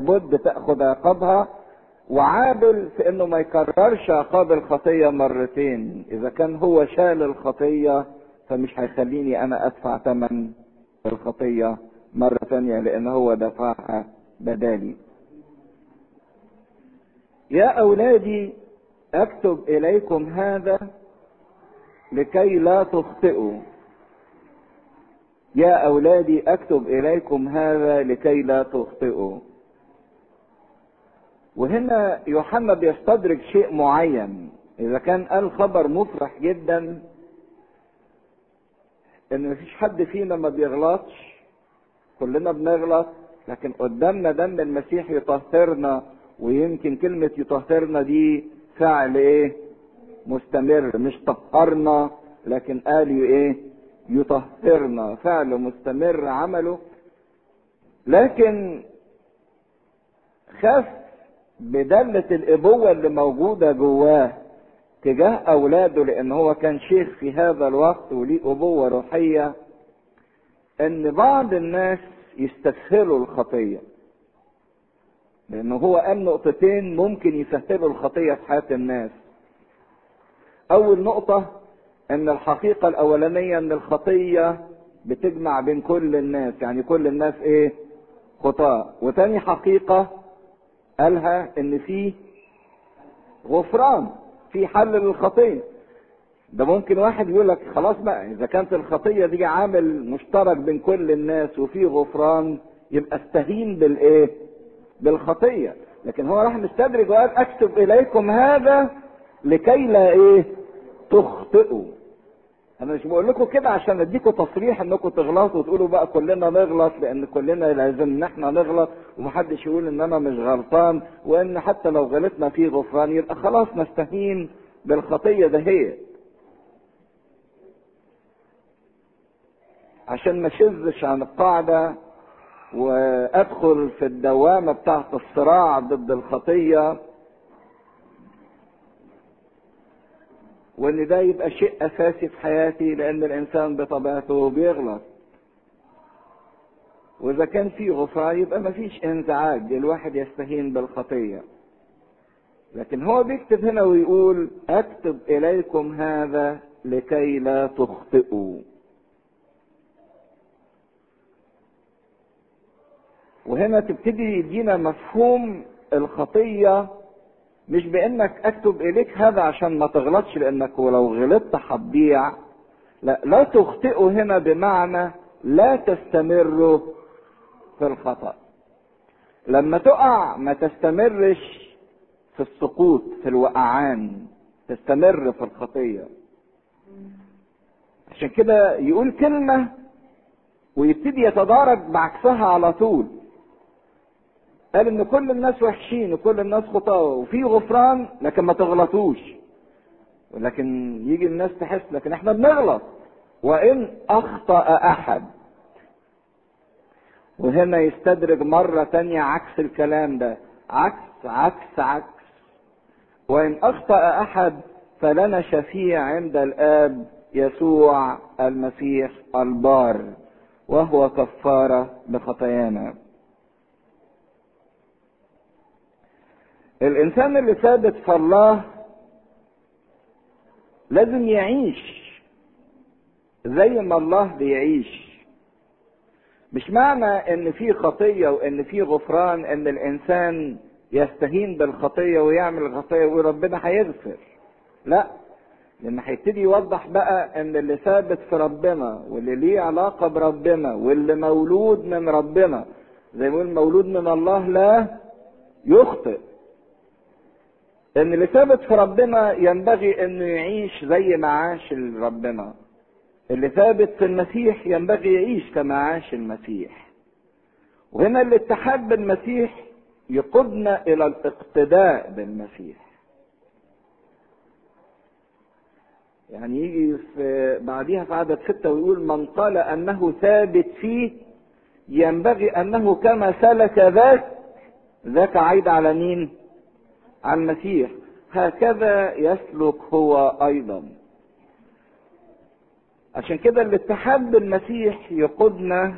بد تاخذ عقابها وعادل في إنه ما يكررش عقاب الخطية مرتين. إذا كان هو شال الخطية فمش هيخليني أنا أدفع ثمن الخطية مرة ثانية لأن هو دفعها بدالي. يا أولادي أكتب إليكم هذا لكي لا تخطئوا. يا أولادي أكتب إليكم هذا لكي لا تخطئوا. وهنا يوحنا بيستدرك شيء معين. إذا كان قال خبر مفرح جدا إن مفيش حد فينا ما بيغلطش كلنا بنغلط لكن قدامنا دم المسيح يطهرنا ويمكن كلمة يطهرنا دي فعل إيه؟ مستمر مش طهرنا لكن قال إيه؟ يطهرنا. فعل مستمر عمله. لكن خاف بدلة الأبوة اللي موجودة جواه تجاه أولاده لأن هو كان شيخ في هذا الوقت وليه أبوة روحية إن بعض الناس يستسهلوا الخطية. لأنه هو قال نقطتين ممكن يسهلوا الخطية في حياة الناس. أول نقطة إن الحقيقة الأولانية إن الخطية بتجمع بين كل الناس يعني كل الناس إيه؟ خطاة وتاني حقيقة قالها إن في غفران في حل للخطية. ده ممكن واحد يقول لك خلاص بقى إذا كانت الخطية دي عامل مشترك بين كل الناس وفي غفران يبقى استهين بالإيه؟ بالخطية. لكن هو راح مستدرج وقال أكتب إليكم هذا لكي لا إيه؟ تخطئوا. أنا مش بقول لكم كده عشان أديكم تصريح إنكم تغلطوا وتقولوا بقى كلنا نغلط لأن كلنا لازم ان إحنا نغلط ومحدش يقول إن أنا مش غلطان وإن حتى لو غلطنا في غفران يبقى خلاص نستهين بالخطية دهيت عشان ما شذش عن القاعدة وأدخل في الدوامة بتاعت الصراع ضد الخطية وإن ده يبقى شيء أساسي في حياتي لأن الإنسان بطبيعته بيغلط. وإذا كان في غفران يبقى ما فيش انزعاج الواحد يستهين بالخطيه لكن هو بيكتب هنا ويقول أكتب إليكم هذا لكي لا تخطئوا. وهنا تبتدي يدينا مفهوم الخطيه مش بإنك أكتب إليك هذا عشان ما تغلطش لأنك ولو غلطت هتضيع لا لا تخطئوا هنا بمعنى لا تستمروا في الخطأ. لما تقع ما تستمرش في السقوط في الوقعان تستمر في الخطية. عشان كده يقول كلمة ويبتدي يتدارك بعكسها على طول. قال إن كل الناس وحشين وكل الناس خطاة وفي غفران لكن ما تغلطوش. ولكن يجي الناس تحس لكن إحنا بنغلط. وإن أخطأ أحد وهنا يستدرج مرة تانية عكس الكلام ده. عكس عكس عكس. وإن أخطأ أحد فلنا شفيع عند الآب يسوع المسيح البار وهو كفارة بخطايانا. الإنسان اللي ثابت في الله لازم يعيش زي ما الله بيعيش. مش معنى إن في خطية وإن في غفران إن الإنسان يستهين بالخطية ويعمل الخطية ويقول ربنا هيغفر. لا لأن هيبتدي يوضح بقى إن اللي ثابت في ربنا واللي ليه علاقة بربنا واللي مولود من ربنا زي ما يقول مولود من الله لا يخطئ. ان اللي ثابت في ربنا ينبغي انه يعيش زي ما عاش ربنا. اللي ثابت في المسيح ينبغي يعيش كما عاش المسيح. وهنا الاتحاد بالمسيح يقودنا إلى الاقتداء بالمسيح. يعني يجي في بعديها في عدد ستة ويقول من قال أنه ثابت فيه ينبغي أنه كما سلك ذاك ذاك عيد على مين؟ على المسيح. هكذا يسلك هو أيضا. عشان كده الاتحاد بالمسيح يقودنا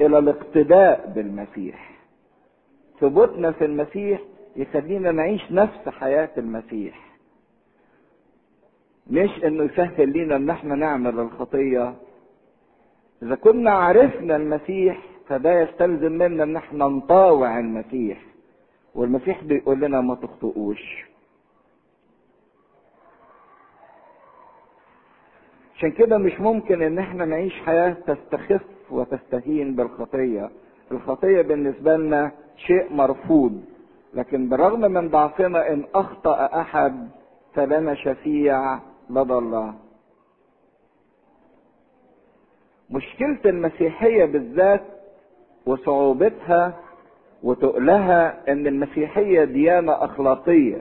إلى الاقتداء بالمسيح. ثبوتنا في المسيح يخلينا نعيش نفس حياة المسيح. مش إنه يسهل لينا إن إحنا نعمل الخطية. إذا كنا عرفنا المسيح فده يستلزم منا إن إحنا نطاوع المسيح. والمسيح بيقول لنا ما تخطئوش. عشان كده مش ممكن إن إحنا نعيش حياة تستخف وتستهين بالخطية. الخطية بالنسبة لنا شيء مرفوض. لكن بالرغم من ضعفنا إن أخطأ أحد فلنا شفيع لدى الله. مشكلة المسيحية بالذات وصعوبتها وتقلها أن المسيحية ديانة أخلاقية.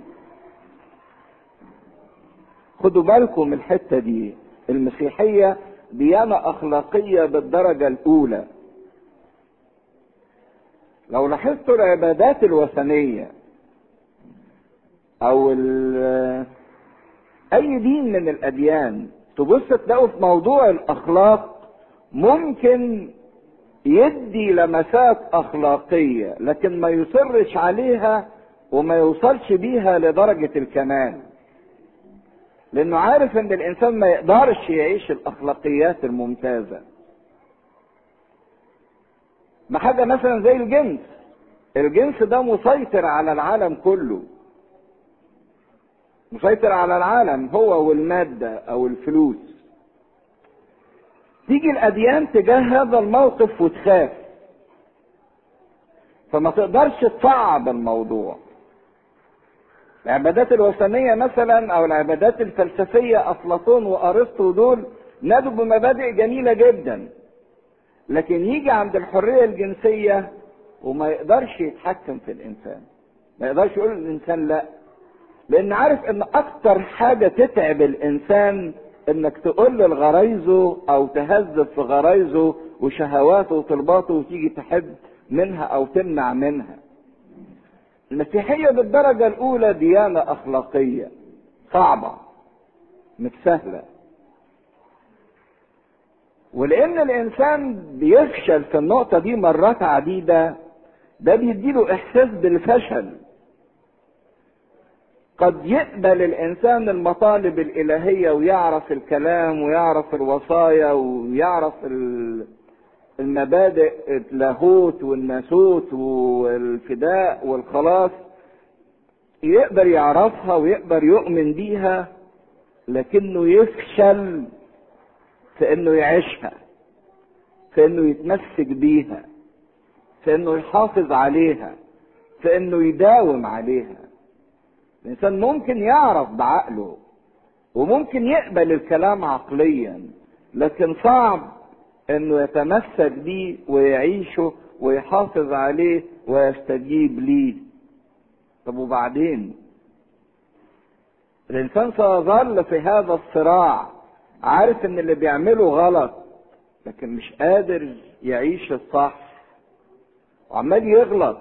خدوا بالكم من الحتة دي. المسيحية ديانة أخلاقية بالدرجة الأولى. لو لاحظتوا العبادات الوثنية أو أي دين من الأديان تبص تلاقوا في موضوع الأخلاق ممكن يدي لمسات أخلاقية لكن ما يصرش عليها وما يوصلش بيها لدرجة الكمال. لأنه عارف إن الإنسان ما يقدرش يعيش الأخلاقيات الممتازة. بحاجة مثلا زي الجنس. الجنس ده مسيطر على العالم كله. مسيطر على العالم هو والمادة أو الفلوس. تيجي الأديان تجاه هذا الموقف وتخاف. فما تقدرش تصعب الموضوع. العبادات الوثنية مثلا أو العبادات الفلسفية أفلاطون وأرسطو دول نادوا بمبادئ جميلة جدا. لكن يجي عند الحرية الجنسية وما يقدرش يتحكم في الإنسان. ما يقدرش يقول للإنسان لا. لأن عارف إن أكتر حاجة تتعب الإنسان إنك تقول لغرايزه أو تهذب في غرايزه وشهواته وطلباته وتيجي تحب منها أو تمنع منها. المسيحية بالدرجة الأولى ديانة أخلاقية صعبة مش سهلة. ولأن الإنسان بيفشل في النقطة دي مرات عديدة ده بيديله إحساس بالفشل. قد يقبل الإنسان المطالب الإلهية ويعرف الكلام ويعرف الوصايا ويعرف المبادئ اللاهوت والناسوت والفداء والخلاص يقدر يعرفها ويقدر يؤمن بيها لكنه يفشل في إنه يعيشها في إنه يتمسك بيها في إنه يحافظ عليها في إنه يداوم عليها. الإنسان ممكن يعرف بعقله وممكن يقبل الكلام عقليا لكن صعب إنه يتمسك بيه ويعيشه ويحافظ عليه ويستجيب ليه. طب وبعدين؟ الإنسان سيظل في هذا الصراع عارف إن اللي بيعمله غلط لكن مش قادر يعيش الصح. وعمال يغلط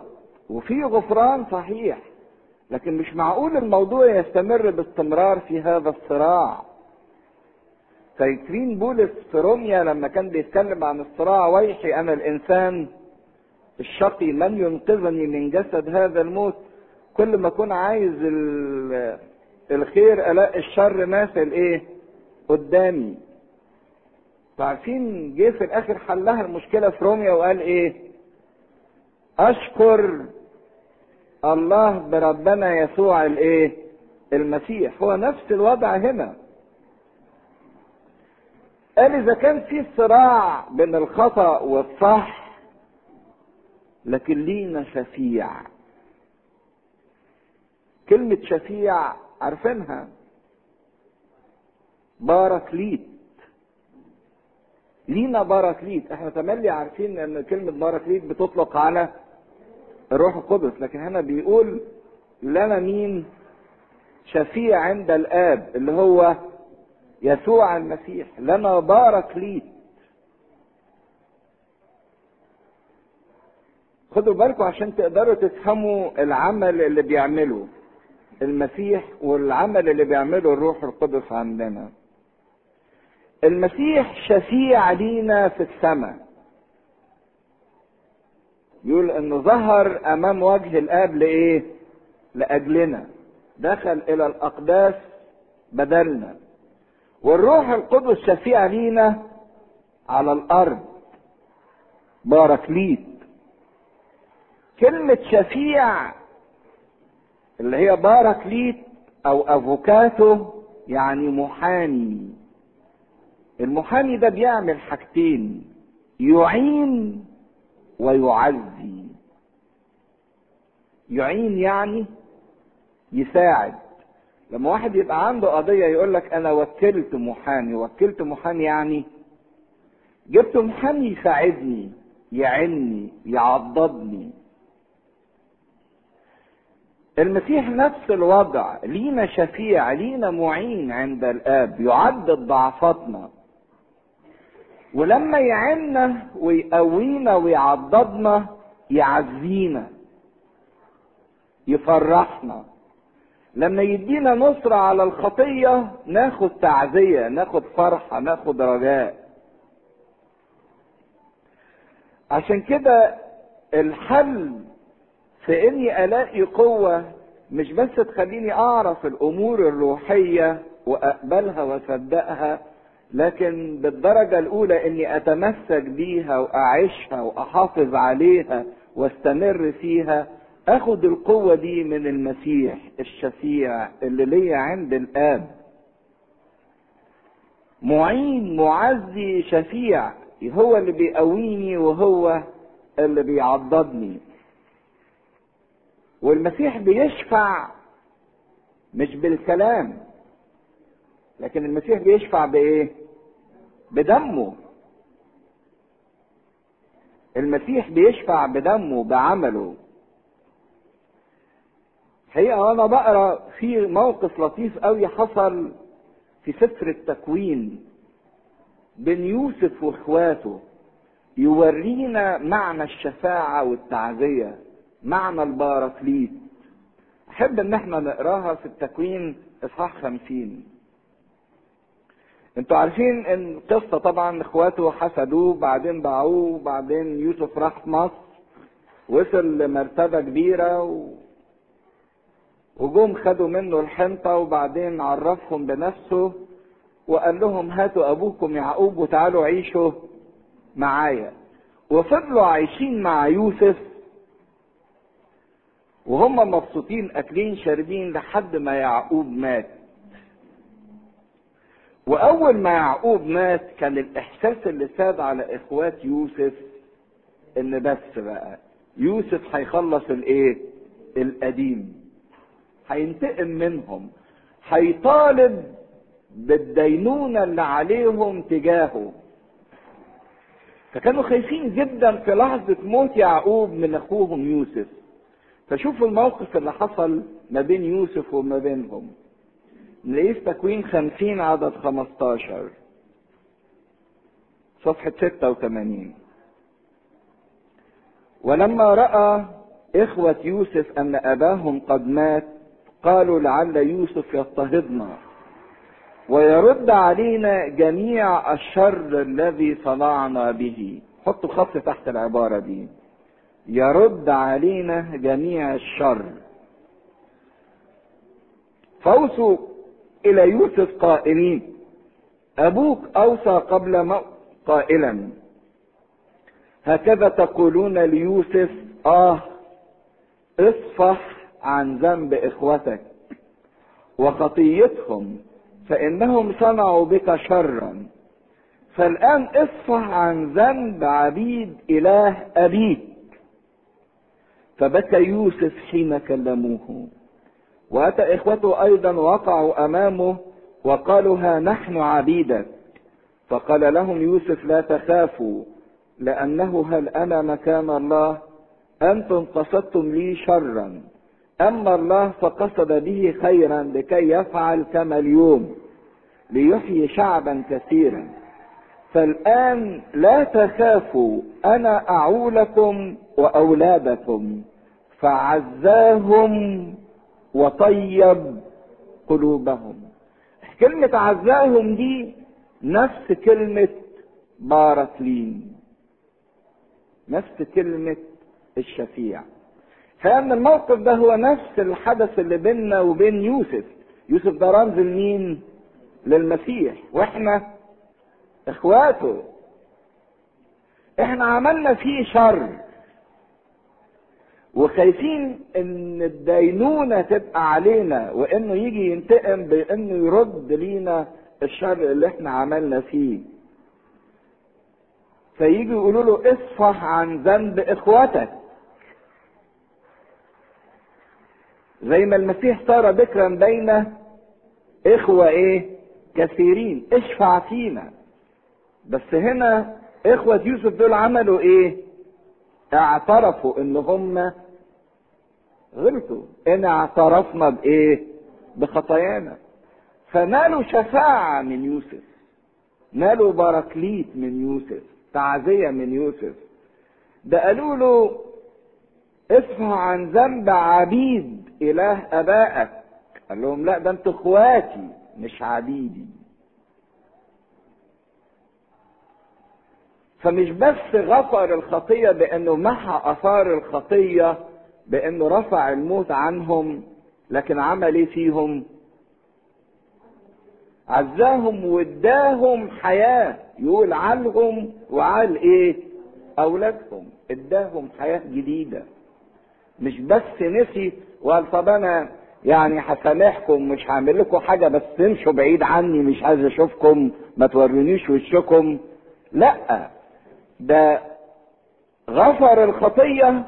وفي غفران صحيح. لكن مش معقول الموضوع يستمر باستمرار في هذا الصراع. فاكرين بولس في روميا لما كان بيتكلم عن الصراع ويحي أنا الإنسان الشقي من ينقذني من جسد هذا الموت. كل ما أكون عايز الخير ألاقي الشر ماثل إيه؟ قدامي. عارفين جه في الآخر حلها المشكلة في روميا وقال إيه؟ أشكر الله بربنا يسوع الإيه؟ المسيح. هو نفس الوضع هنا. قال إذا كان في صراع بين الخطأ والصح لكن لينا شفيع. كلمة شفيع عارفينها؟ باراكليت لينا باراكليت إحنا تملي عارفين إن كلمة باراكليت بتطلق على الروح القدس لكن هنا بيقول لنا مين شفيع عند الآب اللي هو يسوع المسيح لنا باراكليت خدوا بالكم عشان تقدروا تفهموا العمل اللي بيعمله المسيح والعمل اللي بيعمله الروح القدس عندنا. المسيح شفيع لينا في السماء. يقول انه ظهر أمام وجه الآب لإيه؟ لأجلنا. دخل إلى الأقداس بدلنا. والروح القدس شفيع لينا على الأرض. باركليت كلمة شفيع اللي هي باركليت أو أفوكاتو يعني محامي. المحامي ده بيعمل حاجتين. يعين ويعزي يعين يعني يساعد لما واحد يبقى عنده قضية يقول لك أنا وكلت محامي، وكلت محامي يعني جبت محامي يساعدني، يعني يعضدني. المسيح نفس الوضع، لينا شفيع، لينا معين عند الآب، يعدد ضعفاتنا. ولما يعنا ويقوينا ويعضدنا يعزينا. يفرحنا. لما يدينا نصرة على الخطية ناخد تعزية ناخد فرحة ناخد رجاء عشان كده الحل في إني ألاقي قوة مش بس تخليني أعرف الأمور الروحية وأقبلها وأصدقها لكن بالدرجة الأولى إني أتمسك بيها وأعيشها وأحافظ عليها واستمر فيها آخد القوة دي من المسيح الشفيع اللي ليا عند الآب. معين معزي شفيع هو اللي بيقويني وهو اللي بيعضدني. والمسيح بيشفع مش بالكلام. لكن المسيح بيشفع بإيه؟ بدمه. المسيح بيشفع بدمه بعمله. حقيقة وأنا بقرأ في موقف لطيف قوي حصل في سفر التكوين بين يوسف وإخواته. يورينا معنى الشفاعة والتعزية معنى الباركليت أحب إن إحنا نقراها في التكوين إصحاح خمسين. أنتوا عارفين ان قصة طبعا اخواته حسدوه بعدين باعوه بعدين يوسف راح مصر وصل لمرتبة كبيرة و... وجم خدوا منه الحنطة وبعدين عرفهم بنفسه وقال لهم هاتوا أبوكم يعقوب وتعالوا عيشوا معايا. وفضلوا عايشين مع يوسف وهم مبسوطين أكلين شاربين لحد ما يعقوب مات. وأول ما يعقوب مات كان الإحساس اللي ساد على إخوات يوسف إن بس بقى. يوسف هيخلص الإيه؟ القديم. هينتقم منهم. هيطالب بالدينونة اللي عليهم تجاهه. فكانوا خايفين جدا في لحظة موت يعقوب من أخوهم يوسف. فشوفوا الموقف اللي حصل ما بين يوسف وما بينهم. في تكوين خمسين عدد خمستاشر. صفحة ستة وثمانين. ولما رأى إخوة يوسف أن أباهم قد مات قالوا لعل يوسف يضطهدنا. ويرد علينا جميع الشر الذي صنعنا به. حطوا خط تحت العبارة دي. يرد علينا جميع الشر. فوصوا إلى يوسف قائلين أبوك أوصى قبل موت قائلا. هكذا تقولون ليوسف آه اصفح عن ذنب إخوتك وخطيتهم فإنهم صنعوا بك شرا. فالآن اصفح عن ذنب عبيد إله أبيك. فبكى يوسف حين كلموه. وأتى إخوته أيضا وقعوا أمامه وقالوا ها نحن عبيدك. فقال لهم يوسف لا تخافوا لأنه هل أنا مكان الله؟ أنتم قصدتم لي شرا. أما الله فقصد به خيرا لكي يفعل كما اليوم ليحيي شعبا كثيرا. فالآن لا تخافوا أنا أعولكم وأولادكم فعزاهم وطيب قلوبهم. كلمة عزاهم دي نفس كلمة باركلين نفس كلمة الشفيع. فأن الموقف ده هو نفس الحدث اللي بيننا وبين يوسف. يوسف ده رمز لمين؟ للمسيح. وإحنا إخواته. إحنا عملنا فيه شر. وخايفين إن الدينونة تبقى علينا وإنه يجي ينتقم بإنه يرد لينا الشر اللي إحنا عملنا فيه. فيجي يقولوا له اصفح عن ذنب اخوتك زي ما المسيح صار ذكرا بين إخوة إيه؟ كثيرين. اشفع فينا. بس هنا إخوة يوسف دول عملوا إيه؟ اعترفوا ان هم غلطوا. إن اعترفنا بإيه؟ بخطايانا. فنالوا شفاعة من يوسف؟ نالوا باراكليت من يوسف؟ تعزية من يوسف؟ ده قالوا له اصفح عن ذنب عبيد إله أبائك. قال لهم لا ده أنتوا اخواتي مش عبيدي. فمش بس غفر الخطية بأنه محى آثار الخطية بانه رفع الموت عنهم لكن عمل إيه فيهم. عزاهم واداهم حياة يقول عنهم وعال إيه؟ أولادهم. اداهم حياة جديدة. مش بس نسي وقال طب أنا يعني هسامحكم مش هعمل لكم حاجة بس تمشوا بعيد عني مش عايز أشوفكم ما تورونيش وشكم. لأ ده غفر الخطية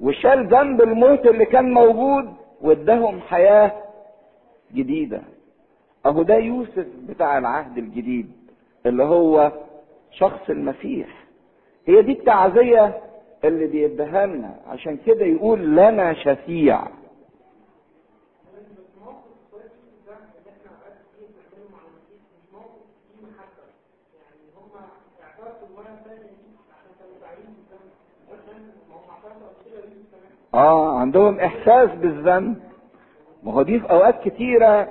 وشال ذنب الموت اللي كان موجود واداهم حياة جديدة. أهو ده يوسف بتاع العهد الجديد اللي هو شخص المسيح. هي دي التعزية اللي بيديها لنا. عشان كده يقول لنا شفيع. آه عندهم إحساس بالذنب. ما هو دي في أوقات كتيرة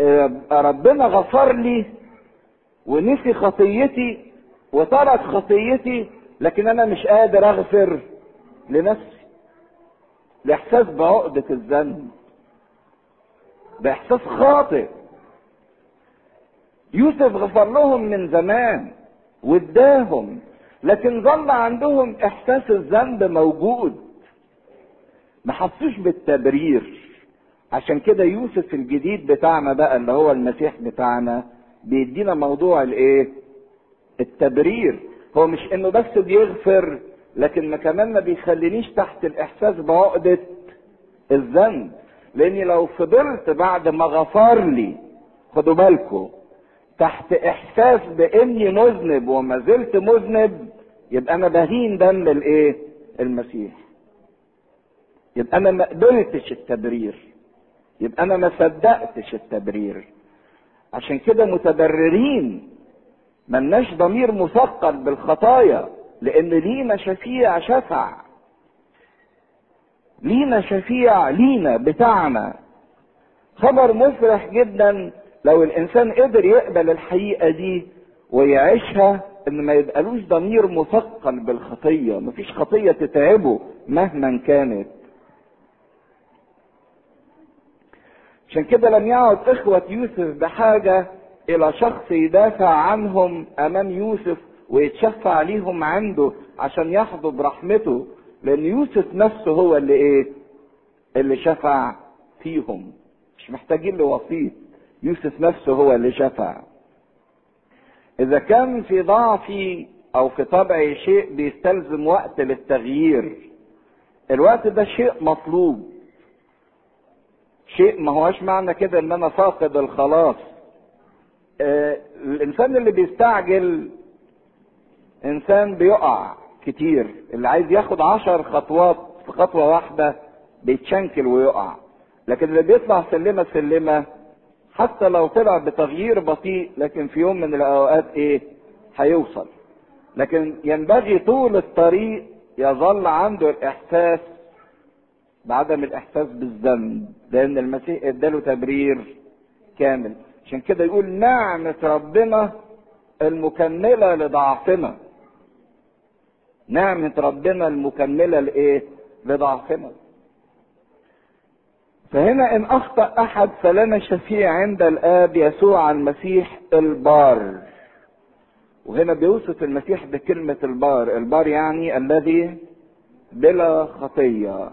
آه ربنا غفر لي ونسي خطيتي وترك خطيتي لكن أنا مش قادر أغفر لنفسي. الإحساس بعقدة الذنب ده احساس خاطئ. يوسف غفر لهم من زمان واداهم لكن ظل عندهم إحساس الذنب موجود. ما حسوش بالتبرير. عشان كده يوسف الجديد بتاعنا بقى اللي هو المسيح بتاعنا بيدينا موضوع الإيه؟ التبرير. هو مش إنه بس بيغفر لكن ما كمان ما بيخلينيش تحت الإحساس بعقدة الذنب. لأني لو فضلت بعد ما غفر لي خدوا بالكم تحت إحساس بإني مذنب وما زلت مذنب يبقى أنا بهين دم الايه؟ المسيح. يبقى أنا ما قبلتش التبرير. يبقى أنا ما صدقتش التبرير. عشان كده متبررين. ملناش ضمير مثقل بالخطايا لأن لينا شفيع شفع. لينا شفيع لينا بتاعنا. خبر مفرح جدا لو الإنسان قدر يقبل الحقيقة دي ويعيشها إن ما يبقالوش ضمير مثقل بالخطية مفيش خطية تتعبه مهما كانت. عشان كده لم يعد إخوة يوسف بحاجة إلى شخص يدافع عنهم أمام يوسف ويتشفع ليهم عنده عشان يحظوا برحمته لأن يوسف نفسه هو اللي إيه؟ اللي شفع فيهم. مش محتاجين لوسيط يوسف نفسه هو اللي شفع. إذا كان في ضعفي أو في طبعي شيء بيستلزم وقت للتغيير. الوقت ده شيء مطلوب. شيء ما هوش معنى كده إن أنا فاقد الخلاص. آه الإنسان اللي بيستعجل إنسان بيقع كتير. اللي عايز ياخد عشر خطوات في خطوة واحدة بيتشنكل ويقع. لكن اللي بيطلع سلمة سلمة حتى لو طلع بتغيير بطيء لكن في يوم من الأوقات إيه؟ هيوصل. لكن ينبغي طول الطريق يظل عنده الإحساس بعدم الإحساس بالذنب لأن المسيح إداله تبرير كامل. عشان كده يقول نعمة ربنا المكملة لضعفنا. نعمة ربنا المكملة لإيه؟ لضعفنا. فهنا إن أخطأ أحد فلنا شفيع عند الآب يسوع المسيح البار. وهنا بيوصف المسيح بكلمة البار. البار يعني الذي بلا خطية.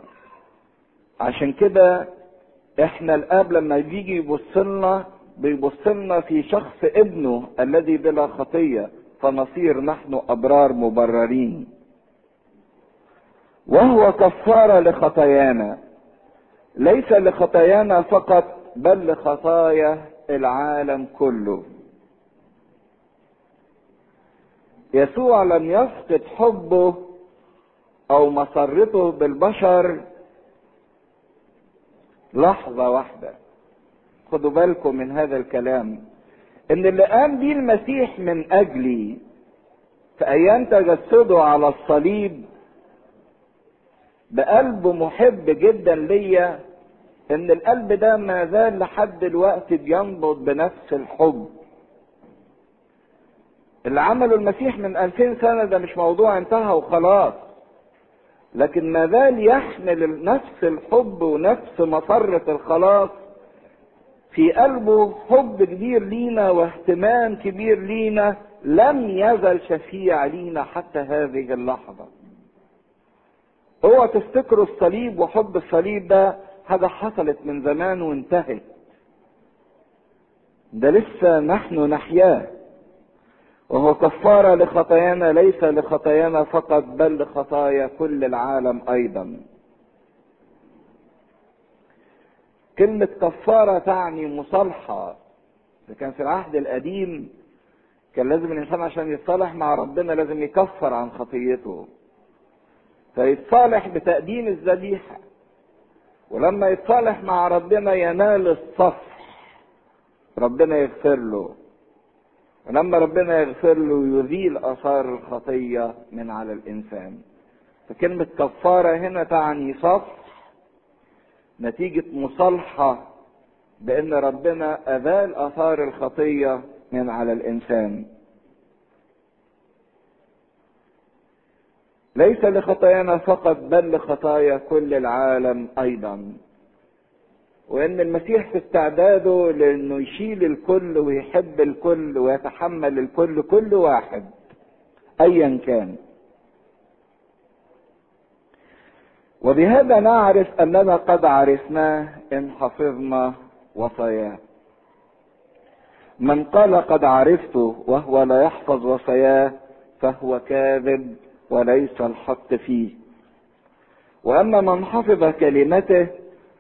عشان كده إحنا الآب لما بيجي يبص لنا بيبص لنا في شخص ابنه الذي بلا خطية. فنصير نحن أبرار مبررين. وهو كفارة لخطايانا. ليس لخطايانا فقط بل لخطايا العالم كله. يسوع لم يفقد حبه أو مسرته بالبشر لحظة واحدة. خدوا بالكم من هذا الكلام إن اللي قام بيه المسيح من أجلي في أيام تجسده على الصليب بقلب محب جدا ليا إن القلب ده ما زال لحد دلوقتي بينبض بنفس الحب. اللي عمله المسيح من ألفين سنة ده مش موضوع انتهى وخلاص لكن ما زال يحمل نفس الحب ونفس مسرة الخلاص في قلبه حب كبير لينا واهتمام كبير لينا لم يزل شفيع لينا حتى هذه اللحظة. هو تفتكروا الصليب وحب الصليب ده؟ حاجة حصلت من زمان وانتهت. ده لسه نحن نحياه. وهو كفارة لخطايانا ليس لخطايانا فقط بل لخطايا كل العالم أيضا. كلمة كفارة تعني مصالحة. كان في العهد القديم كان لازم الإنسان عشان يتصالح مع ربنا لازم يكفر عن خطيته. فيتصالح بتقديم الذبيحة. ولما يتصالح مع ربنا ينال الصفح. ربنا يغفر له. ولما ربنا يغفر له يزيل آثار الخطية من على الإنسان. فكلمة كفارة هنا تعني صفح. نتيجة مصالحة بأن ربنا ازال آثار الخطية من على الإنسان. ليس لخطايانا فقط بل لخطايا كل العالم أيضا. وإن المسيح في استعداده لأنه يشيل الكل ويحب الكل ويتحمل الكل كل واحد ايا كان. وبهذا نعرف أننا قد عرفناه إن حفظنا وصاياه. من قال قد عرفته وهو لا يحفظ وصاياه فهو كاذب. وليس الحق فيه. وأما من حفظ كلمته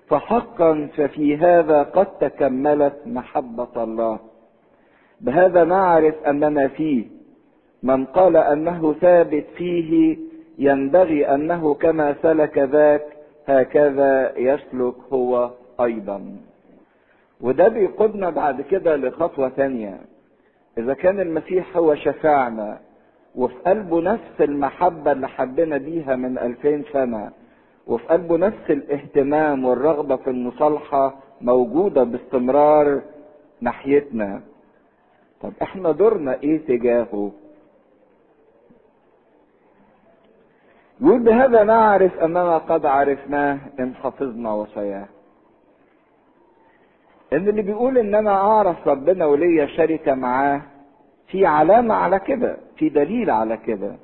فحقا ففي هذا قد تكملت محبة الله. بهذا نعرف أننا فيه من قال أنه ثابت فيه ينبغي أنه كما سلك ذاك هكذا يسلك هو أيضا. وده بيقودنا بعد كده لخطوة ثانية. إذا كان المسيح هو شفاعنا وفي قلبه نفس المحبة اللي حبنا بيها من ألفين سنة. وفي قلبه نفس الاهتمام والرغبة في المصالحة موجودة باستمرار ناحيتنا. طب إحنا دورنا إيه تجاهه؟ يقول بهذا نعرف أننا قد عرفناه إن حفظنا وصاياه. إن اللي بيقول ان أنا أعرف ربنا وليا شركة معاه في علامة على كده في دليل على كده.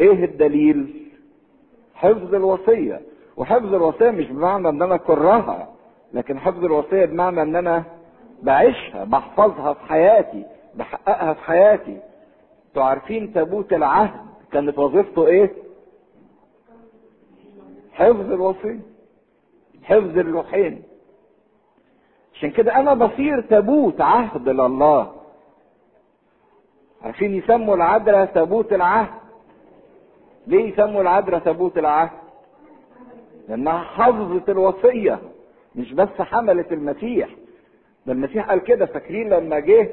إيه الدليل؟ حفظ الوصية. وحفظ الوصية مش بمعنى إن أنا كرهها لكن حفظ الوصية بمعنى إن أنا بعيشها بحفظها في حياتي بحققها في حياتي. أنتوا عارفين تابوت العهد كانت وظيفته إيه؟ حفظ الوصية حفظ اللوحين عشان كده أنا بصير تابوت عهد لله. عارفين يسموا العذراء تابوت العهد؟ ليه يسموا العذراء تابوت العهد؟ لأنها حفظت الوصية مش بس حملت المسيح. ده المسيح قال كده فاكرين لما جه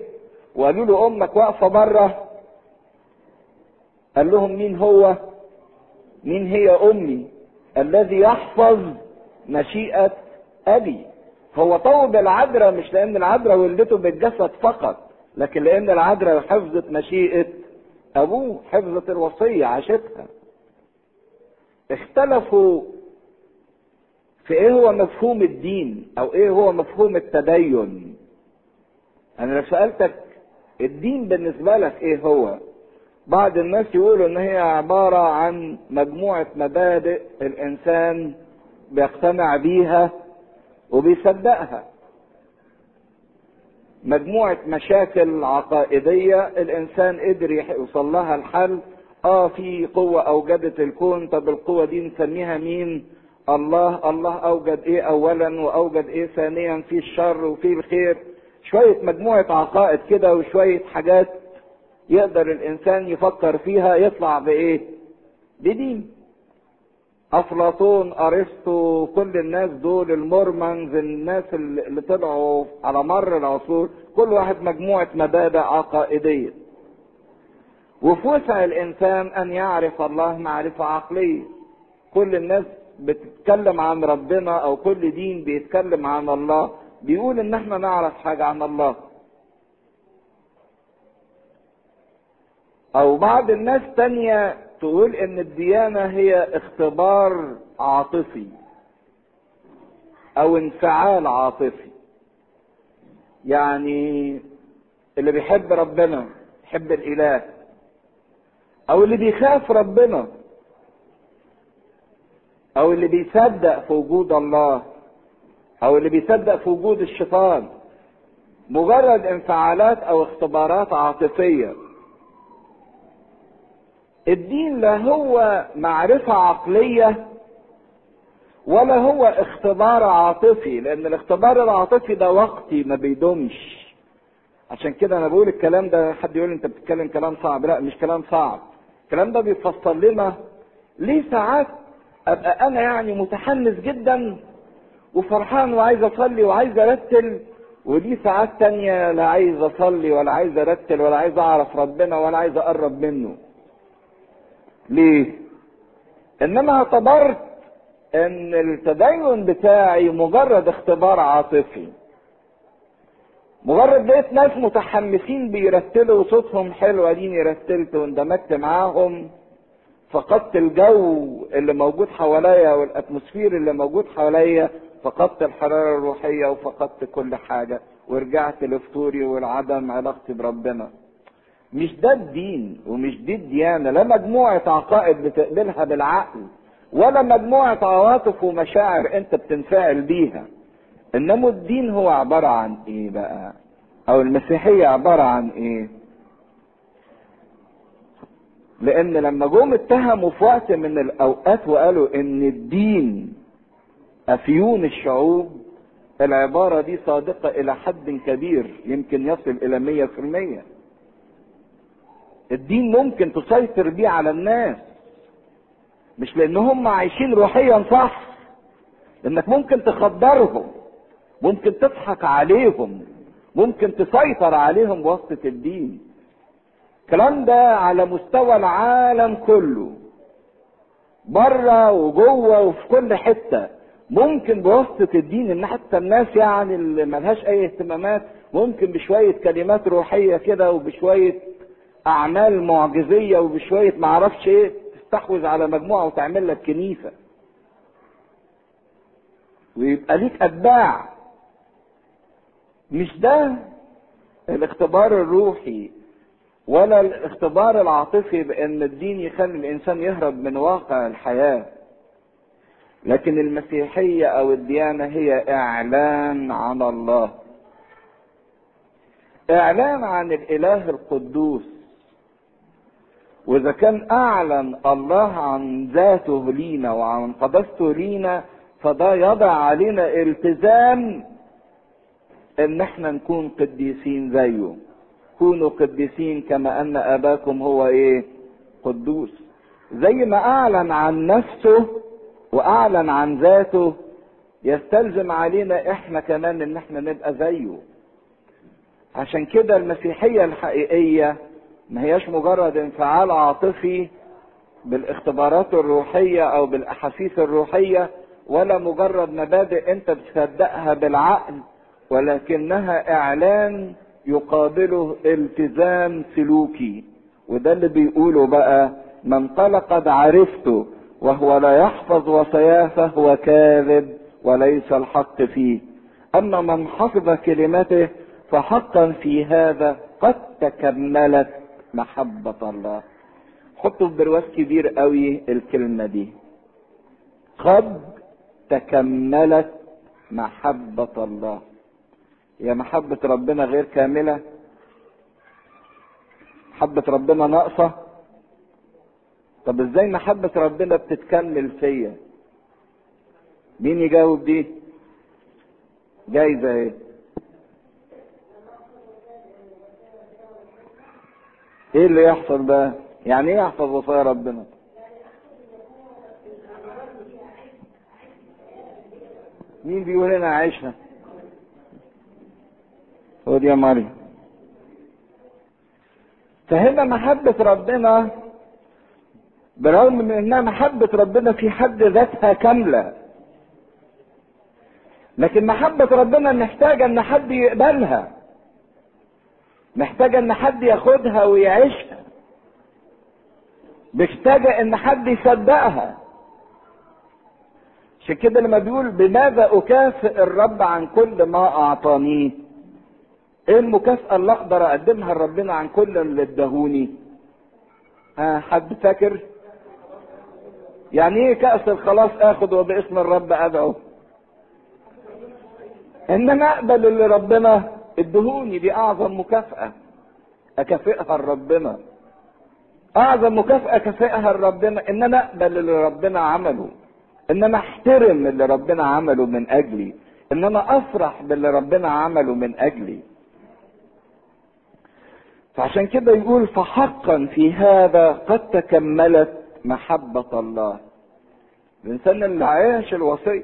وقالوا له أمك واقفة بره؟ قال لهم مين هو؟ مين هي أمي؟ الذي يحفظ مشيئة أبي. هو طوب العذراء مش لأن العذراء ولدته بالجسد فقط. لكن لأن العذراء حفظت مشيئة أبوه حفظت الوصية عاشتها. اختلفوا في إيه هو مفهوم الدين أو إيه هو مفهوم التدين. أنا لو سألتك الدين بالنسبة لك إيه هو؟ بعض الناس يقولوا إن هي عبارة عن مجموعة مبادئ الإنسان بيقتنع بيها وبيصدقها. مجموعة مشاكل عقائدية الإنسان قدر يوصل لها الحل. آه في قوة أوجدت الكون. طب القوة دي نسميها مين؟ الله. الله أوجد إيه اولا وأوجد إيه ثانيا؟ في الشر وفي الخير. شوية مجموعة عقائد كده وشوية حاجات يقدر الإنسان يفكر فيها يطلع بإيه؟ بدين. أفلاطون أرسطو كل الناس دول المورمنز الناس اللي طلعوا على مر العصور كل واحد مجموعة مبادئ عقائدية. وفي وسع الإنسان أن يعرف الله معرفة عقلية. كل الناس بتتكلم عن ربنا أو كل دين بيتكلم عن الله بيقول إن إحنا نعرف حاجة عن الله. أو بعض الناس تانية تقول إن الديانة هي اختبار عاطفي أو انفعال عاطفي. يعني اللي بيحب ربنا يحب الإله. أو اللي بيخاف ربنا. أو اللي بيصدق في وجود الله. أو اللي بيصدق في وجود الشيطان. مجرد انفعالات أو اختبارات عاطفية. الدين لا هو معرفة عقلية ولا هو اختبار عاطفي لأن الاختبار العاطفي ده وقتي ما بيدومش. عشان كده أنا بقول الكلام ده حد يقول أنت بتتكلم كلام صعب؟ لا مش كلام صعب. الكلام ده بيفصل لنا ليه ساعات أبقى أنا يعني متحمس جدا وفرحان وعايز أصلي وعايز أرتل ودي ساعات تانية لا عايز أصلي ولا عايز أرتل ولا عايز أعرف ربنا ولا عايز أقرب منه. ليه؟ إنما اعتبرت إن التدين بتاعي مجرد اختبار عاطفي. مجرد لقيت ناس متحمسين بيرتلوا صوتهم حلو اديني رتلت واندمجت معاهم فقدت الجو اللي موجود حواليا والاتموسفير اللي موجود حواليا فقدت الحرارة الروحية وفقدت كل حاجة ورجعت لفطوري والعدم علاقتي بربنا. مش ده الدين ومش دي الديانة لا مجموعة عقائد بتقبلها بالعقل ولا مجموعة عواطف ومشاعر انت بتنفعل بيها. انما الدين هو عبارة عن إيه بقى؟ أو المسيحية عبارة عن إيه؟ لأن لما جم اتهموا في وقت من الاوقات وقالوا ان الدين افيون الشعوب العبارة دي صادقة إلى حد كبير يمكن يصل إلى مية في المية. الدين ممكن تسيطر بيه على الناس. مش لأن هم عايشين روحيا صح. انك ممكن تخدرهم ممكن تضحك عليهم ممكن تسيطر عليهم بواسطة الدين. الكلام ده على مستوى العالم كله بره وجوه وفي كل حتة. ممكن بواسطة الدين إن حتى الناس يعني اللي ملهاش أي اهتمامات ممكن بشوية كلمات روحية كده وبشوية أعمال معجزية وبشوية معرفش إيه تستحوذ على مجموعة وتعمل لك كنيسة. ويبقى ليك أتباع. مش ده الاختبار الروحي ولا الاختبار العاطفي بأن الدين يخلي الإنسان يهرب من واقع الحياة. لكن المسيحية أو الديانة هي إعلان عن الله. إعلان عن الإله القدوس. وإذا كان أعلن الله عن ذاته لينا وعن قدسته لينا فده يضع علينا التزام إن إحنا نكون قديسين زيه. كونوا قديسين كما أن أباكم هو إيه؟ قدوس. زي ما أعلن عن نفسه وأعلن عن ذاته يستلزم علينا إحنا كمان إن إحنا نبقى زيه. عشان كده المسيحية الحقيقية ما هياش مجرد انفعال عاطفي بالاختبارات الروحية أو بالأحاسيس الروحية ولا مجرد مبادئ أنت بتصدقها بالعقل ولكنها إعلان يقابله التزام سلوكي. وده اللي بيقوله بقى من قال قد عرفته وهو لا يحفظ وصاياه فهو كاذب وليس الحق فيه. أما من حفظ كلمته فحقا في هذا قد تكملت محبة الله. حطوا في برواز كبير قوي الكلمة دي. قد تكملت محبة الله. يا محبة ربنا غير كاملة. محبة ربنا ناقصة. طب إزاي محبة ربنا بتتكمل فيا؟ مين يجاوب دي؟ جايزة إيه إيه اللي يحصل بقى؟ يعني إيه يحفظ وصايا ربنا؟ مين بيقول هنا عايشها خد يا مريم. فهنا محبة ربنا برغم من إنها محبة ربنا في حد ذاتها كاملة. لكن محبة ربنا محتاجة إن حد يقبلها. محتاجة إن حد ياخدها ويعيشها. محتاجة إن حد يصدقها. عشان كده لما بيقول بماذا أكافئ الرب عن كل ما اعطانيه إيه المكافأة اللي أقدر أقدمها لربنا عن كل اللي ادهوني ها حد فاكر؟ يعني إيه كأس الخلاص آخد وباسم الرب أدعو؟ ان أنا أقبل اللي ربنا ادهوني دي اعظم مكافأة. أكافئها لربنا أعظم مكافأة أكافئها لربنا إن أنا أقبل اللي ربنا عمله. إن أنا أحترم اللي ربنا عمله من أجلي. إن أنا أفرح باللي ربنا عمله من أجلي. فعشان كده يقول فحقا في هذا قد تكملت محبة الله. الإنسان اللي عاش الوصية.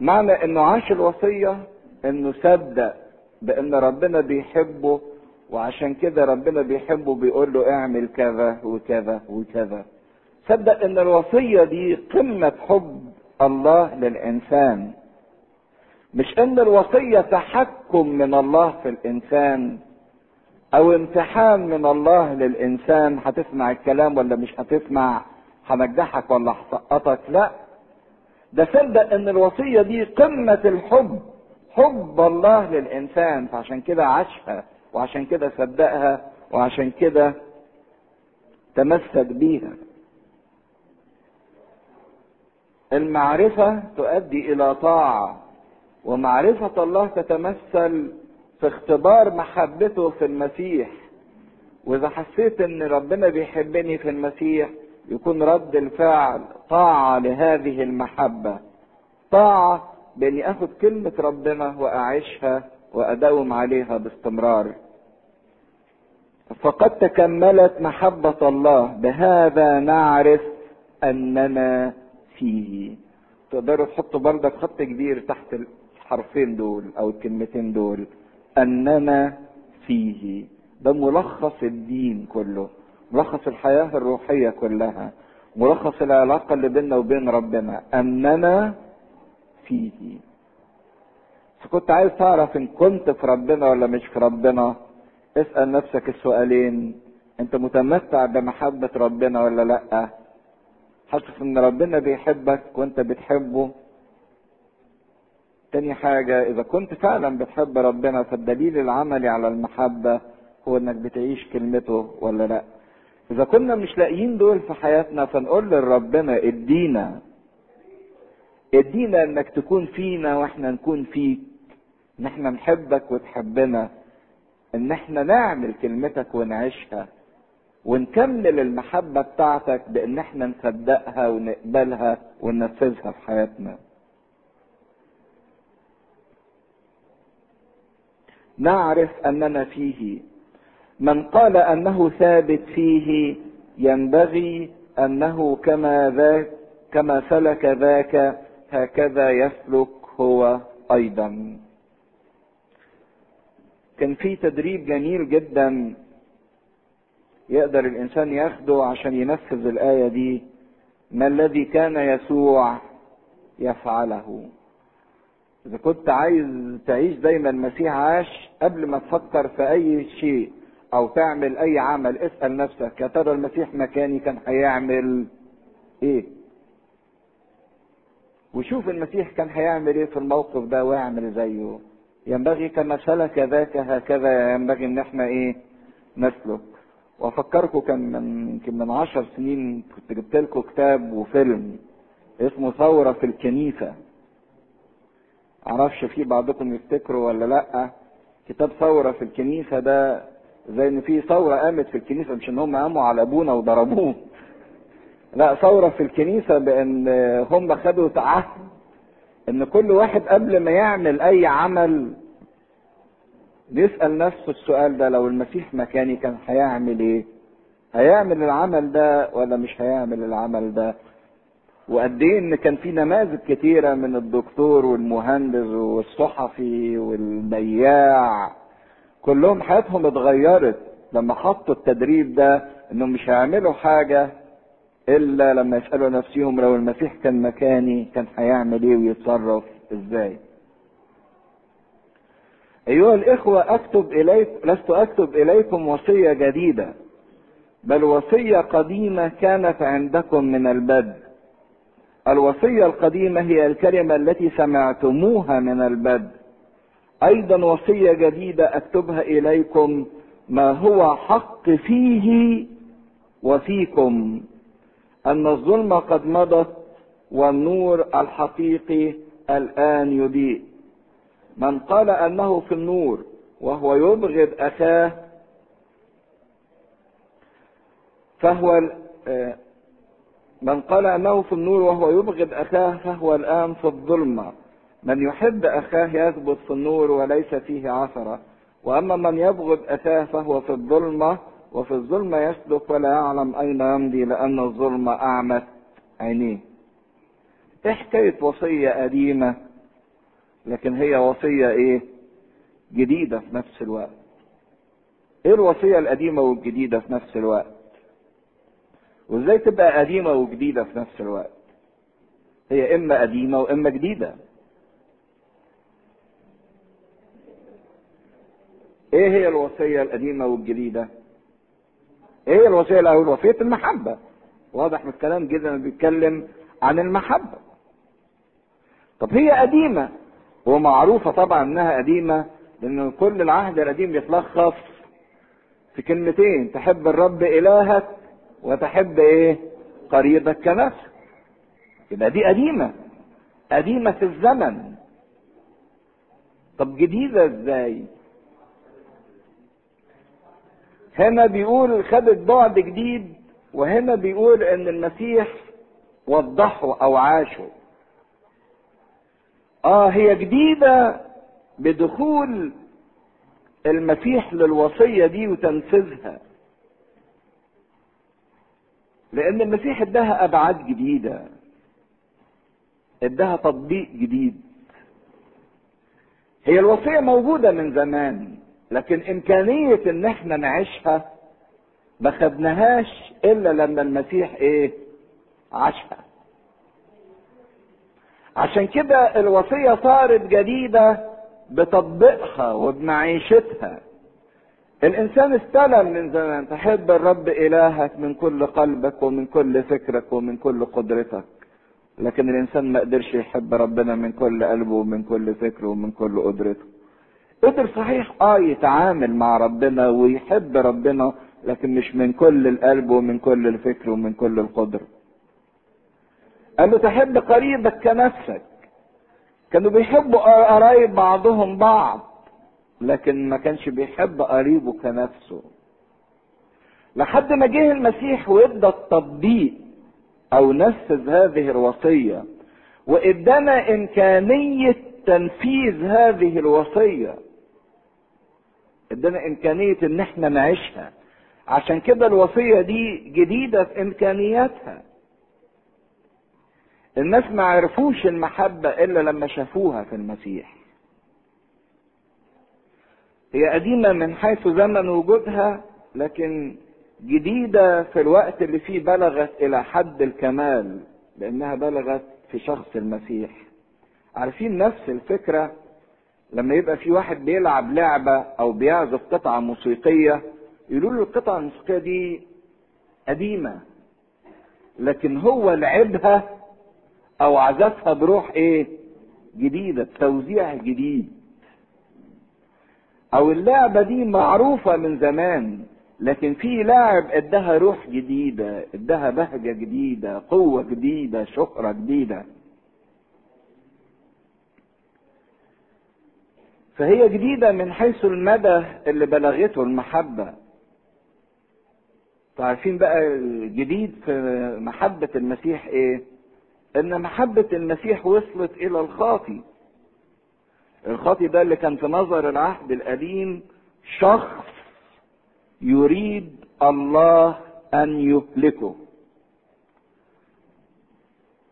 معنى إنه عاش الوصية انه صدق بأن ربنا بيحبه وعشان كده ربنا بيحبه بيقول له اعمل كذا وكذا وكذا. صدق إن الوصية دي قمة حب الله للإنسان. مش إن الوصية تحكم من الله في الإنسان أو امتحان من الله للإنسان. هتسمع الكلام ولا مش هتسمع؟ هنجحك ولا هسقطك؟ لا. ده صدق إن الوصية دي قمة الحب. حب الله للإنسان فعشان كده عاشها وعشان كده صدقها وعشان كده تمسك بيها. المعرفة تؤدي إلى طاعة ومعرفة الله تتمثل في اختبار محبته في المسيح. وإذا حسيت إن ربنا بيحبني في المسيح يكون رد الفعل طاعة لهذه المحبة. طاعة باني اخد كلمة ربنا وأعيشها وأداوم عليها باستمرار. فقد تكملت محبة الله بهذا نعرف أننا فيه. تقدروا تحطوا بردك خط كبير تحت الحرفين دول أو الكلمتين دول. أننا فيه. ده ملخص الدين كله ملخص الحياة الروحية كلها ملخص العلاقة اللي بيننا وبين ربنا. أننا فيه. فكنت عايز تعرف إن كنت في ربنا ولا مش في ربنا اسأل نفسك السؤالين. أنت متمتع بمحبة ربنا ولا لأ؟ حاسس إن ربنا بيحبك وأنت بتحبه. تاني حاجة إذا كنت فعلا بتحب ربنا فالدليل العملي على المحبة هو إنك بتعيش كلمته ولا لأ. إذا كنا مش لاقيين دول في حياتنا فنقول لربنا ادينا. ادينا إنك تكون فينا وإحنا نكون فيك. ان إحنا نحبك وتحبنا. إن إحنا نعمل كلمتك ونعيشها. ونكمل المحبة بتاعتك بإن إحنا نصدقها ونقبلها وننفذها في حياتنا. نعرف أننا فيه. من قال أنه ثابت فيه ينبغي أنه كما ذاك كما سلك ذاك هكذا يسلك هو أيضا. كان في تدريب جميل جدا يقدر الإنسان ياخده عشان ينفذ الآية دي. ما الذي كان يسوع يفعله؟ إذا كنت عايز تعيش زي ما المسيح عاش قبل ما تفكر في أي شيء أو تعمل أي عمل اسأل نفسك يا ترى المسيح مكاني كان هيعمل إيه؟ وشوف المسيح كان هيعمل إيه في الموقف ده واعمل زيه. ينبغي كما سلك ذاك هكذا ينبغي إن إحنا إيه نسلك. وأفكركم كان من يمكن من عشر سنين كنت جبت لكم كتاب وفيلم اسمه ثورة في الكنيسة. معرفش في بعضكم يفتكروا ولا لأ. كتاب ثورة في الكنيسة ده زي إن في ثورة قامت في الكنيسة مش إن هم قاموا على أبونا وضربوه. لا ثورة في الكنيسة بأن هم خدوا تعهد إن كل واحد قبل ما يعمل أي عمل بيسأل نفسه السؤال ده لو المسيح مكاني كان هيعمل إيه؟ هيعمل العمل ده ولا مش هيعمل العمل ده؟ وقد إيه إن كان في نماذج كتيرة من الدكتور والمهندس والصحفي والبياع كلهم حياتهم اتغيرت لما حطوا التدريب ده انهم مش هيعملوا حاجة إلا لما يسالوا نفسهم لو المسيح كان مكاني كان هيعمل إيه ويتصرف إزاي. أيها الإخوة أكتب اليكم لست أكتب إليكم وصية جديدة بل وصية قديمة كانت عندكم من البدء. الوصية القديمة هي الكلمة التي سمعتموها من البدء. أيضا وصية جديدة أكتبها إليكم ما هو حق فيه وفيكم. أن الظلم قد مضت والنور الحقيقي الآن يضيء. من قال أنه في النور وهو يبغض أخاه فهو من قال أنه في النور وهو يبغض اخاه فهو الآن في الظلمة. من يحب أخاه يثبت في النور وليس فيه عثرة وأما من يبغض اخاه فهو في الظلمة وفي الظلمه يسلك ولا يعلم أين يمضي لأن الظلمه اعمت عينيه إيه حكايه وصية قديمة لكن هي وصية إيه؟ جديدة في نفس الوقت. إيه الوصية القديمة والجديدة في نفس الوقت؟ وإزاي تبقى قديمة وجديدة في نفس الوقت؟ هي إما قديمة وإما جديدة. إيه هي الوصية القديمة والجديدة؟ إيه الوصيه الأول وصيه المحبة. واضح من الكلام جدا بيتكلم عن المحبة. طب هي قديمة ومعروفة طبعا إنها قديمة لأن كل العهد القديم يتلخص في كلمتين تحب الرب إلهك وتحب إيه؟ قريبك كنفسك. يبقى دي قديمة قديمة في الزمن. طب جديدة إزاي؟ هنا بيقول خدت بعد جديد وهنا بيقول إن المسيح وضحه أو عاشه آه هي جديدة بدخول المسيح للوصية دي وتنفيذها. لأن المسيح إداها أبعاد جديدة إداها تطبيق جديد. هي الوصية موجودة من زمان. لكن إمكانية إن إحنا نعيشها ما خدناهاش إلا لما المسيح إيه؟ عاشها. عشان كده الوصية صارت جديدة بتطبيقها وبمعيشتها. الإنسان استلم من زمان تحب الرب إلهك من كل قلبك ومن كل فكرك ومن كل قدرتك. لكن الإنسان ما قدرش يحب ربنا من كل قلبه ومن كل فكره ومن كل قدرته. قدر صحيح. آه يتعامل مع ربنا ويحب ربنا لكن مش من كل القلب ومن كل الفكر ومن كل القدرة قال له تحب قريبك كنفسك؟ كانوا بيحبوا قرايب بعضهم بعض لكن ما كانش بيحب قريبه كنفسه. لحد ما جه المسيح وادى التطبيق أو نفذ هذه الوصية وادانا إمكانية تنفيذ هذه الوصية. ادانا إمكانية إن إحنا نعيشها. عشان كده الوصية دي جديدة في إمكانياتها. الناس ما عرفوش المحبة إلا لما شافوها في المسيح. هي قديمة من حيث زمن وجودها لكن جديدة في الوقت اللي فيه بلغت إلى حد الكمال لأنها بلغت في شخص المسيح. عارفين نفس الفكرة؟ لما يبقى في واحد بيلعب لعبة أو بيعزف قطعة موسيقية يقولوا له القطعة الموسيقية دي قديمة لكن هو لعبها أو عزفها بروح إيه؟ جديدة توزيع جديد. أو اللعبة دي معروفة من زمان لكن في لاعب ادها روح جديدة ادها بهجة جديدة قوة جديدة شهرة جديدة. فهي جديدة من حيث المدى اللي بلغته المحبة. عارفين بقى الجديد في محبة المسيح إيه؟ إن محبة المسيح وصلت إلى الخاطي. الخاطي ده اللي كان في نظر العهد القديم شخص يريد الله أن يهلكه.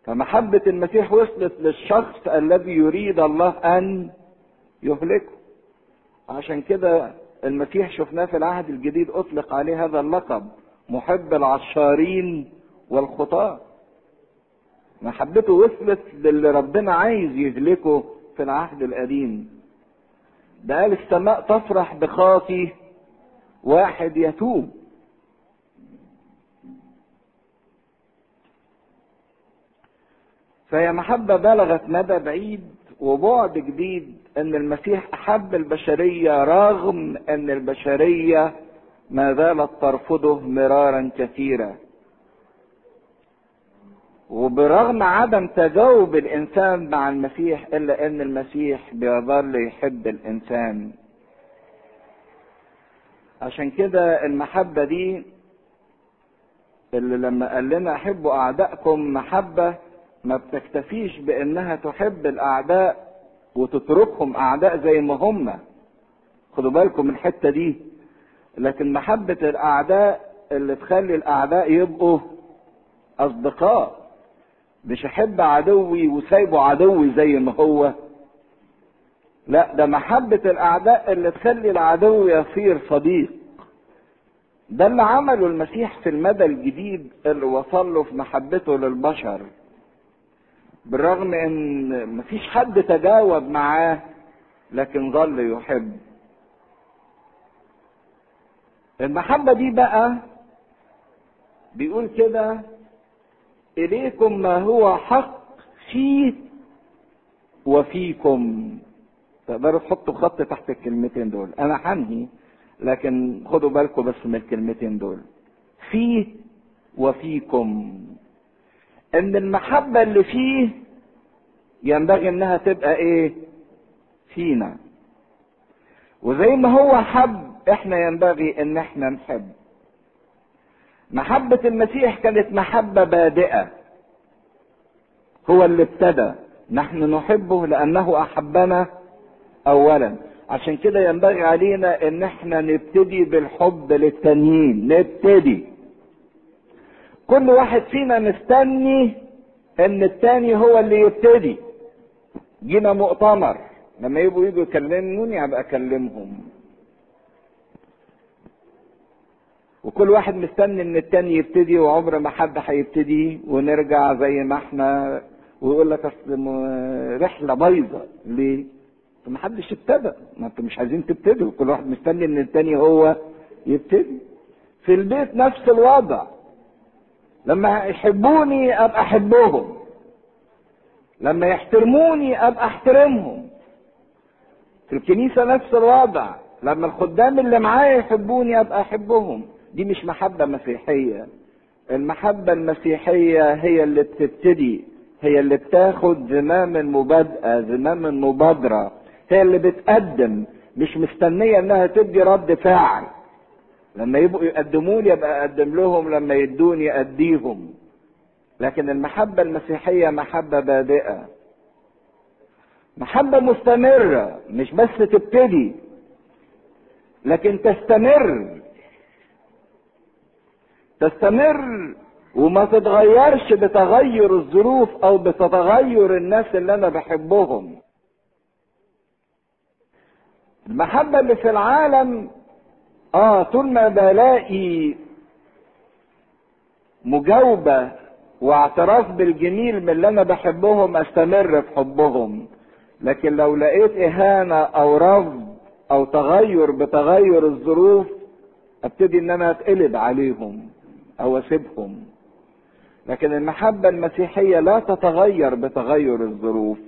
فمحبة المسيح وصلت للشخص الذي يريد الله أن يهلكه. عشان كده المسيح شفناه في العهد الجديد أطلق عليه هذا اللقب محب العشارين والخطاة. محبته وصلت للي ربنا عايز يهلكه في العهد القديم. ده قال السماء تفرح بخاطي واحد يتوب. فهي محبة بلغت مدى بعيد. وبعد جديد إن المسيح أحب البشرية رغم إن البشرية ما زالت ترفضه مرارا كثيرا. وبرغم عدم تجاوب الإنسان مع المسيح إلا إن المسيح بيظل يحب الإنسان. عشان كده المحبة دي اللي لما قال لنا أحبوا أعدائكم محبة ما بتكتفيش بإنها تحب الأعداء وتتركهم أعداء زي ما هم. خدوا بالكم من الحتة دي. لكن محبة الأعداء اللي تخلي الأعداء يبقوا أصدقاء. مش أحب عدوي وسايبه عدوي زي ما هو. لا ده محبة الأعداء اللي تخلي العدو يصير صديق. ده اللي عمله المسيح في المدى الجديد اللي وصل له في محبته للبشر. بالرغم إن مفيش حد تجاوب معاه لكن ظل يحب. المحبة دي بقى بيقول كده إليكم ما هو حق فيه وفيكم. تقدروا تحطوا خط تحت الكلمتين دول. أنا هنهي لكن خدوا بالكم بس من الكلمتين دول. فيه وفيكم. إن المحبة اللي فيه ينبغي إنها تبقى إيه؟ فينا. وزي ما هو حب إحنا ينبغي إن إحنا نحب. محبة المسيح كانت محبة بادئة. هو اللي ابتدى. نحن نحبه لأنه أحبنا اولا. عشان كده ينبغي علينا إن إحنا نبتدي بالحب للتانيين. نبتدي. كل واحد فينا مستني إن التاني هو اللي يبتدي. جينا مؤتمر. لما يبقوا يجوا يكلموني أبقى أكلمهم. وكل واحد مستني إن التاني يبتدي وعمر ما حد هيبتدي ونرجع زي ما إحنا. ويقول لك أصل رحلة بايظة. ليه؟ ما حدش ابتدى. ما أنتوا مش عايزين تبتدوا. كل واحد مستني إن التاني هو يبتدي. في البيت نفس الوضع. لما يحبوني ابقى أحبهم. لما يحترموني ابقى أحترمهم. في الكنيسة نفس الوضع. لما الخدام اللي معايا يحبوني ابقى أحبهم. دي مش محبة مسيحية. المحبة المسيحية هي اللي بتبتدي هي اللي بتاخد زمام المبادئة زمام المبادرة. هي اللي بتقدم. مش مستنية إنها تدي رد فعل. لما يبقوا يقدموا لي أبقى أقدم لهم لما يدوني أديهم. لكن المحبة المسيحية محبة بادئة. محبة مستمرة مش بس تبتدي لكن تستمر. تستمر وما تتغيرش بتغير الظروف أو بتتغير الناس اللي أنا بحبهم. المحبة اللي في العالم آه طول ما بلاقي مجاوبة واعتراف بالجميل من اللي أنا بحبهم أستمر في حبهم. لكن لو لقيت إهانة أو رفض أو تغير بتغير الظروف أبتدي إن أنا أتقلب عليهم أو أسيبهم. لكن المحبة المسيحية لا تتغير بتغير الظروف.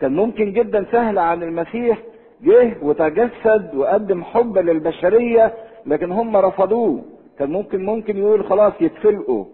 كان ممكن جدا سهل عن المسيح جه وتجسد وقدم حب للبشرية لكن هم رفضوه. كان ممكن ممكن يقول خلاص يتفلقوا.